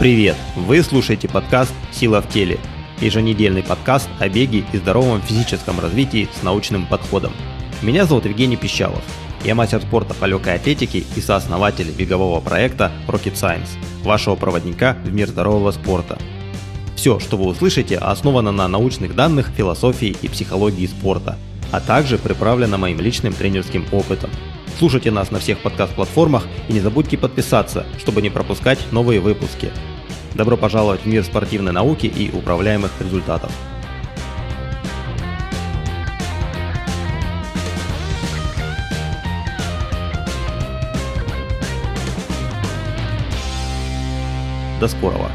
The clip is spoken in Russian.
Привет! Вы слушаете подкаст «Сила в теле» – еженедельный подкаст о беге и здоровом физическом развитии с научным подходом. Меня зовут Евгений Пищалов. Я мастер спорта по легкой атлетике и сооснователь бегового проекта Rocket Science, вашего проводника в мир здорового спорта. Все, что вы услышите, основано на научных данных, философии и психологии спорта, а также приправлено моим личным тренерским опытом – Слушайте нас на всех подкаст-платформах и не забудьте подписаться, чтобы не пропускать новые выпуски. Добро пожаловать в мир спортивной науки и управляемых результатов. До скорого!